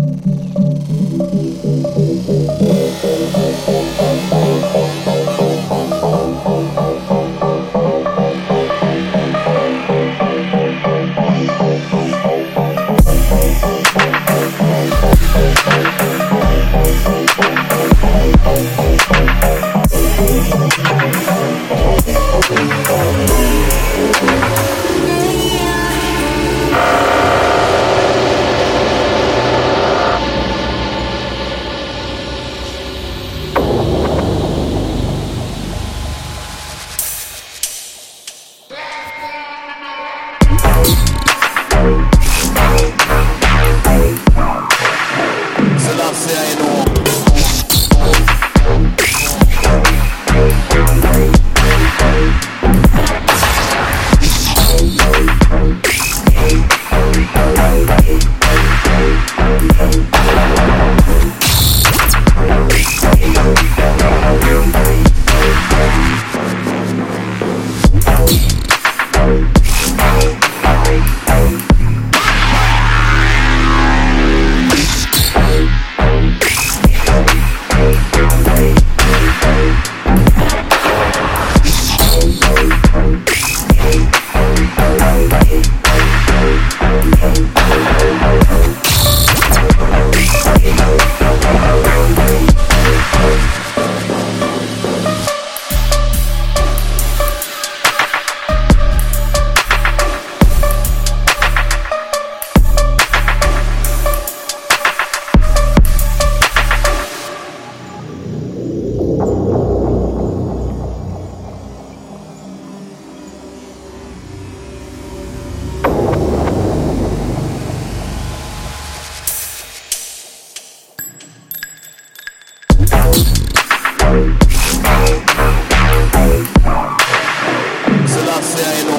Thank you. danser et l'on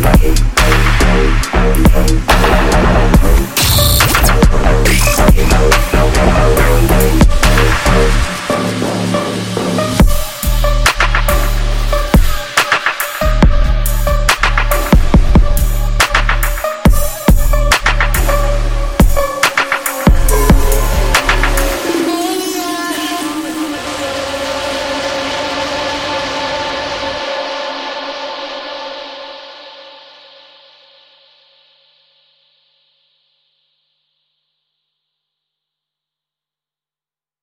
body.